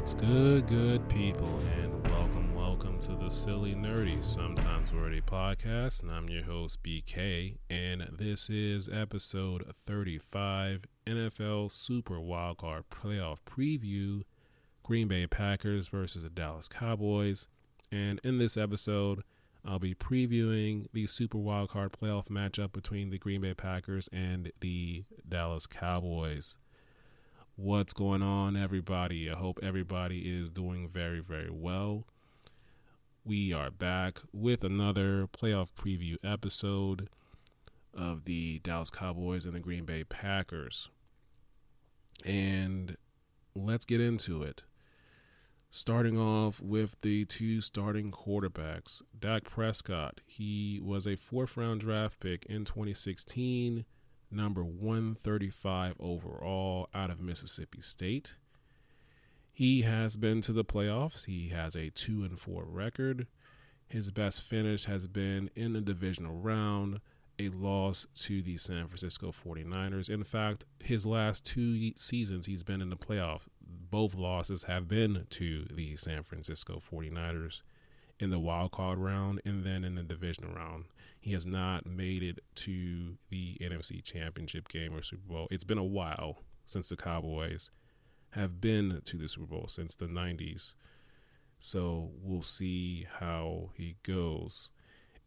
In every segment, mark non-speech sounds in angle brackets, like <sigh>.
What's good, good people, and welcome, welcome to the Silly Nerdy, Sometimes Wordy podcast. And I'm your host, BK, and this is episode 35 NFL Super Wildcard Playoff Preview Green Bay Packers versus the Dallas Cowboys. And in this episode, I'll be previewing the Super Wildcard Playoff matchup between the Green Bay Packers and the Dallas Cowboys. What's going on, everybody? I hope everybody is doing very, very well. We are back with another playoff preview episode of the Dallas Cowboys and the Green Bay Packers. And let's get into it. Starting off with the two starting quarterbacks. Dak Prescott, he was a fourth round draft pick in 2016 number 135 overall out of Mississippi State. He has been to the playoffs. He has a 2 and 4 record. His best finish has been in the divisional round, a loss to the San Francisco 49ers. In fact, his last two seasons he's been in the playoff, both losses have been to the San Francisco 49ers in the wild card round and then in the divisional round. He has not made it to the NFC Championship game or Super Bowl. It's been a while since the Cowboys have been to the Super Bowl since the 90s. So we'll see how he goes.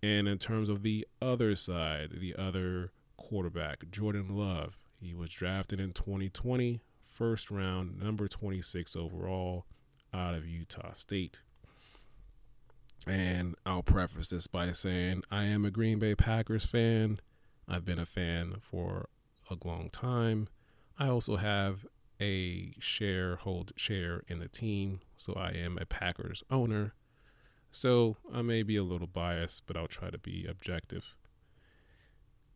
And in terms of the other side, the other quarterback, Jordan Love, he was drafted in 2020, first round, number 26 overall out of Utah State. And I'll preface this by saying I am a Green Bay Packers fan. I've been a fan for a long time. I also have a share hold share in the team, so I am a Packers owner. So I may be a little biased, but I'll try to be objective.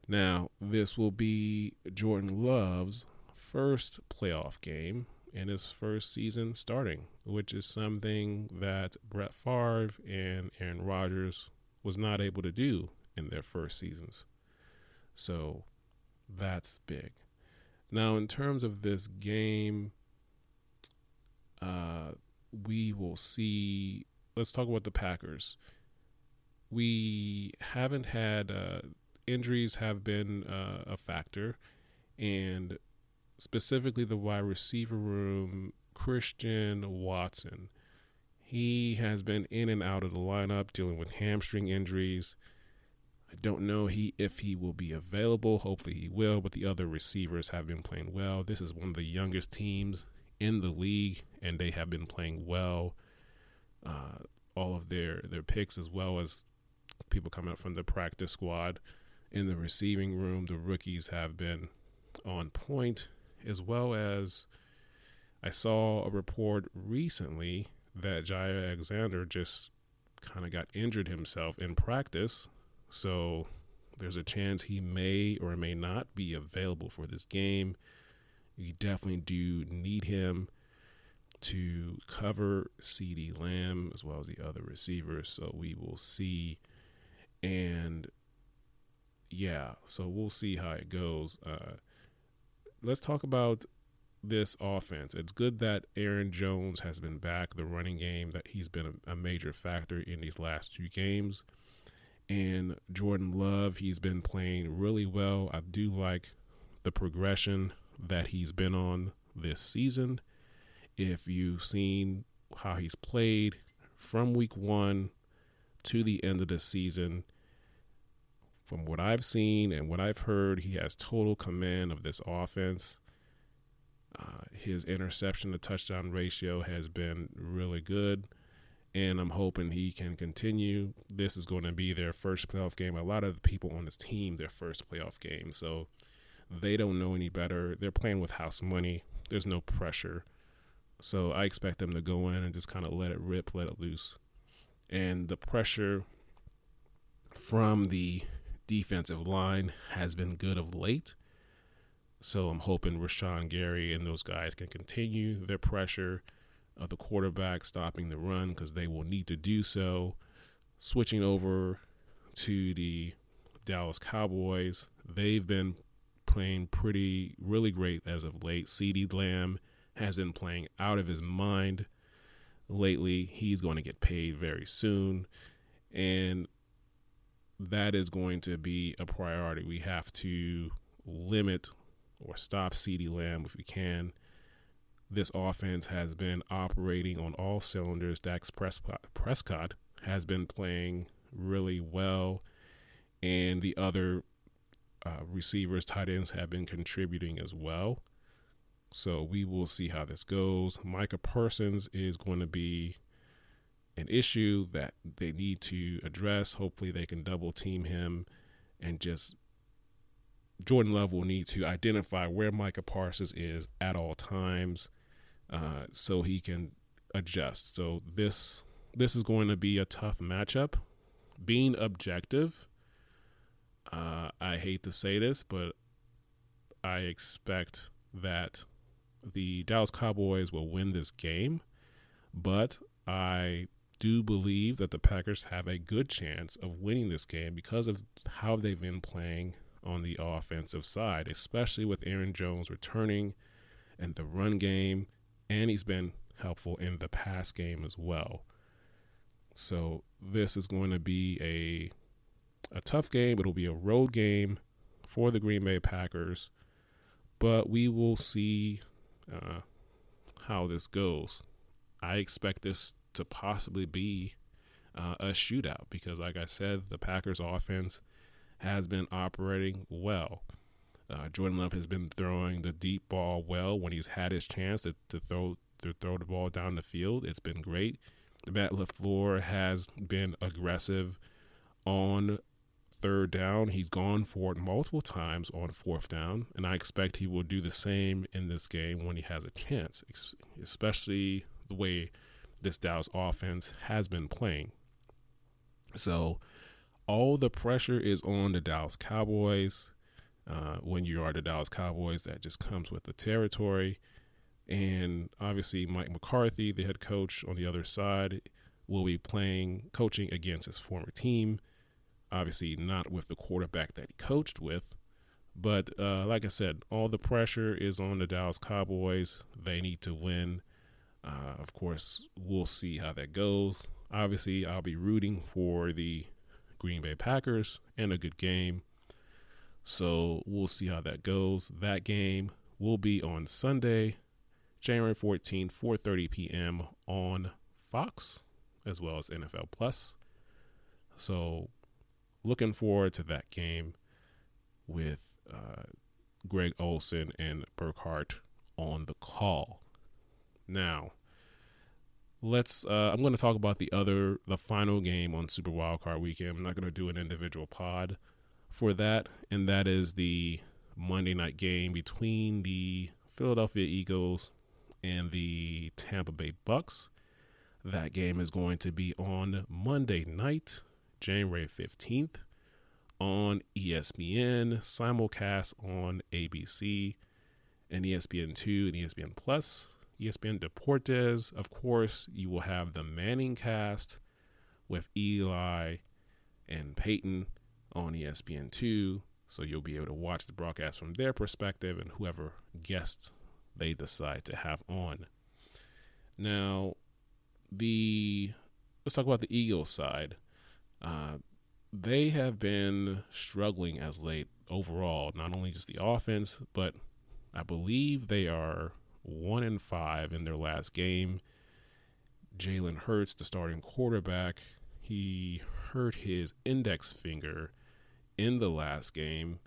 Now, this will be Jordan Love's first playoff game in his first season starting, which is something that Brett Favre and Aaron Rodgers was not able to do in their first seasons. So that's big. Now, in terms of this game, uh, we will see. Let's talk about the Packers. We haven't had uh, injuries have been uh, a factor, and specifically the wide receiver room, Christian Watson. He has been in and out of the lineup dealing with hamstring injuries. I don't know he if he will be available. Hopefully he will, but the other receivers have been playing well. This is one of the youngest teams in the league, and they have been playing well. Uh, all of their their picks, as well as people coming up from the practice squad in the receiving room, the rookies have been on point as well as I saw a report recently that Jaire Alexander just kind of got injured himself in practice. So there's a chance he may or may not be available for this game. You definitely do need him to cover CeeDee Lamb as well as the other receivers. So we will see. And yeah, so we'll see how it goes. Uh, let's talk about this offense. It's good that Aaron Jones has been back, the running game, that he's been a, a, major factor in these last two games. And Jordan Love, he's been playing really well. I do like the progression that he's been on this season. If you've seen how he's played from week one to the end of the season, from what I've seen and what I've heard, he has total command of this offense. Uh, his interception to touchdown ratio has been really good, and I'm hoping he can continue. This is going to be their first playoff game. A lot of the people on this team, their first playoff game, so they don't know any better. They're playing with house money. There's no pressure, so I expect them to go in and just kind of let it rip, let it loose, and the pressure from the defensive line has been good of late. So I'm hoping Rashan Gary and those guys can continue their pressure of the quarterback stopping the run because they will need to do so. Switching over to the Dallas Cowboys, they've been playing pretty, really great as of late. CeeDee Lamb has been playing out of his mind. lately. He's going to get paid very soon. And that is going to be a priority. We have to limit or stop CeeDee Lamb if we can. This offense has been operating on all cylinders. Dax Prescott has been playing really well, and the other uh, receivers, tight ends have been contributing as well. So we will see how this goes. Micah Parsons is going to be an issue that they need to address. Hopefully, they can double team him and just Jordan Love will need to identify where Micah Parsons is at all times, uh, so he can adjust. So this this is going to be a tough matchup. Being objective, uh, I hate to say this, but I expect that the Dallas Cowboys will win this game, but I do believe that the Packers have a good chance of winning this game because of how they've been playing on the offensive side, especially with Aaron Jones returning and the run game, and he's been helpful in the pass game as well. So this is going to be a a tough game. It'll be a road game for the Green Bay Packers, but we will see uh, how this goes. I expect this to possibly be uh, a shootout because, like I said, the Packers' offense has been operating well. Uh, Jordan Love has been throwing the deep ball well when he's had his chance to, to throw to throw the ball down the field. It's been great. Matt LaFleur has been aggressive on third down. He's gone for it multiple times on fourth down, and I expect he will do the same in this game when he has a chance, especially the way this Dallas offense has been playing. So, all the pressure is on the Dallas Cowboys. Uh, when you are the Dallas Cowboys, that just comes with the territory. And obviously, Mike McCarthy, the head coach on the other side, will be playing, coaching against his former team. Obviously, not with the quarterback that he coached with. But uh, like I said, all the pressure is on the Dallas Cowboys. They need to win. Uh, of course, we'll see how that goes. Obviously, I'll be rooting for the Green Bay Packers and a good game. So we'll see how that goes. That game will be on Sunday, January 14th, 4:30 p.m. on Fox as well as NFL Plus. So looking forward to that game with uh, Greg Olsen and Burkhardt on the call. Now, let's. Uh, I'm going to talk about the other, the final game on Super Wildcard Weekend. I'm not going to do an individual pod for that, and that is the Monday night game between the Philadelphia Eagles and the Tampa Bay Bucks. That game is going to be on Monday night, January 15th on ESPN, simulcast on ABC and ESPN2 and ESPN Plus, ESPN Deportes. Of course, you will have the Manning cast with Eli and Peyton on ESPN2. So you'll be able to watch the broadcast from their perspective and whoever guests they decide to have on. Now, the let's talk about the Eagles side. Uh, they have been struggling as late overall, not only just the offense, but I believe they are one and five in their last game. Jalen Hurts, the starting quarterback, he hurt his index finger in the last game.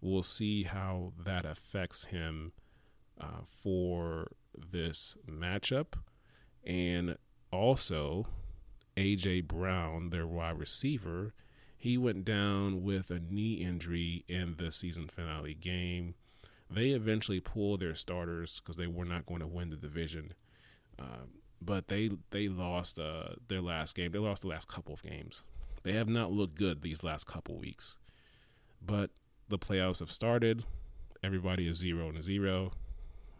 We'll see how that affects him uh, for this matchup. And also, A.J. Brown, their wide receiver, he went down with a knee injury in the season finale game. They eventually pulled their starters because they were not going to win the division. Uh, but they they lost uh, their last game. They lost the last couple of games. They have not looked good these last couple weeks. But the playoffs have started. Everybody is zero and zero.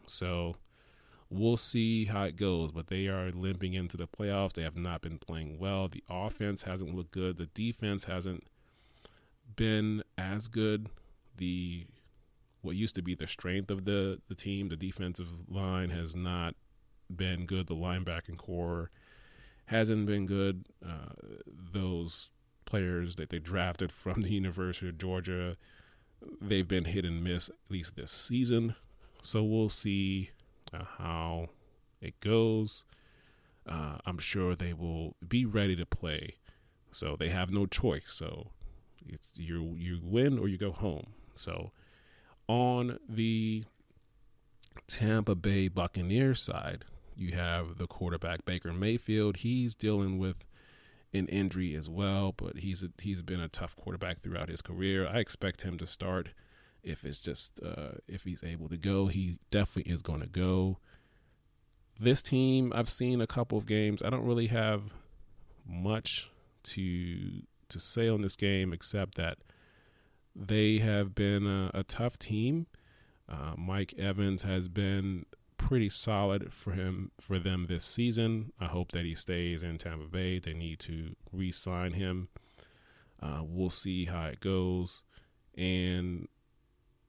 So we'll see how it goes, but they are limping into the playoffs. They have not been playing well. The offense hasn't looked good. The defense hasn't been as good. The what used to be the strength of the the team, the defensive line has not been good. The linebacking corps hasn't been good. Uh, those players that they drafted <laughs> from the University of Georgia, they've been hit and miss at least this season. So we'll see uh, how it goes. Uh, I'm sure they will be ready to play. So they have no choice. So you you win or you go home. So on the Tampa Bay Buccaneers side, you have the quarterback Baker Mayfield. He's dealing with an injury as well, but he's a, he's been a tough quarterback throughout his career. I expect him to start if it's just uh, if he's able to go. He definitely is going to go. This team, I've seen a couple of games. I don't really have much to to say on this game except that they have been a, a tough team. Uh, Mike Evans has been pretty solid for him for them this season. I hope that he stays in Tampa Bay. They need to re-sign him. Uh, we'll see how it goes, and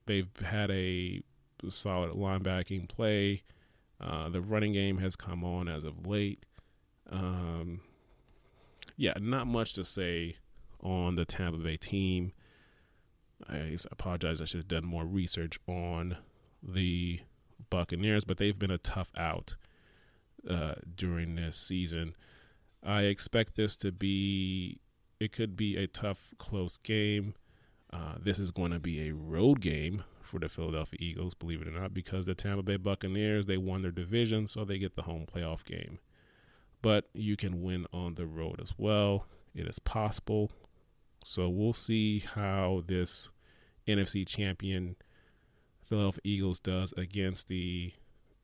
they've had a solid linebacking play. Uh, the running game has come on as of late. Um, yeah, not much to say on the Tampa Bay team. I apologize. I should have done more research on the Buccaneers, but they've been a tough out uh, during this season. I expect this to be, it could be a tough, close game. Uh, this is going to be a road game for the Philadelphia Eagles, believe it or not, because the Tampa Bay Buccaneers, they won their division, so they get the home playoff game. But you can win on the road as well. It is possible. So we'll see how this NFC champion Philadelphia Eagles does against the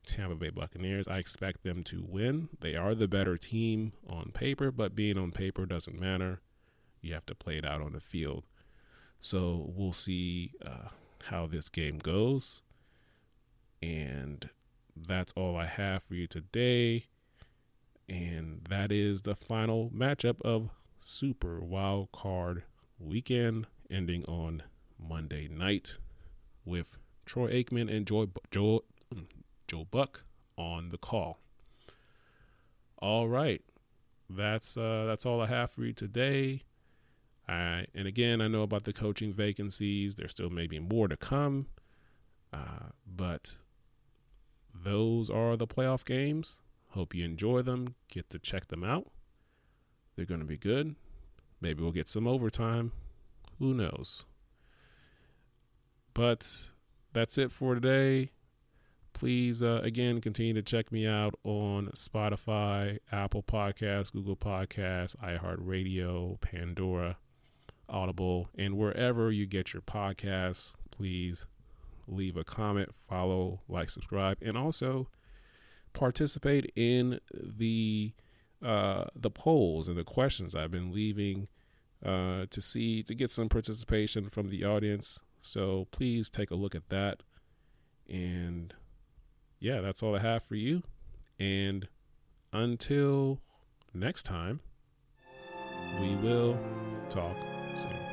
Tampa Bay Buccaneers. I expect them to win. They are the better team on paper, but being on paper doesn't matter. You have to play it out on the field. So we'll see uh, how this game goes. And that's all I have for you today. And that is the final matchup of Super Wild Card Weekend, ending on Monday night with Troy Aikman and Joe, Joe, Joe Buck on the call. All right. That's uh, that's all I have for you today. I, and again, I know about the coaching vacancies. There still may be more to come, uh, but those are the playoff games. Hope you enjoy them. Get to check them out. They're going to be good. Maybe we'll get some overtime. Who knows? But that's it for today. Please, uh, again, continue to check me out on Spotify, Apple Podcasts, Google Podcasts, iHeartRadio, Pandora, Audible, and wherever you get your podcasts. Please leave a comment, follow, like, subscribe, and also participate in the uh, the polls and the questions I've been leaving uh, to see to get some participation from the audience. So please take a look at that. And yeah, that's all I have for you. And until next time, we will talk soon.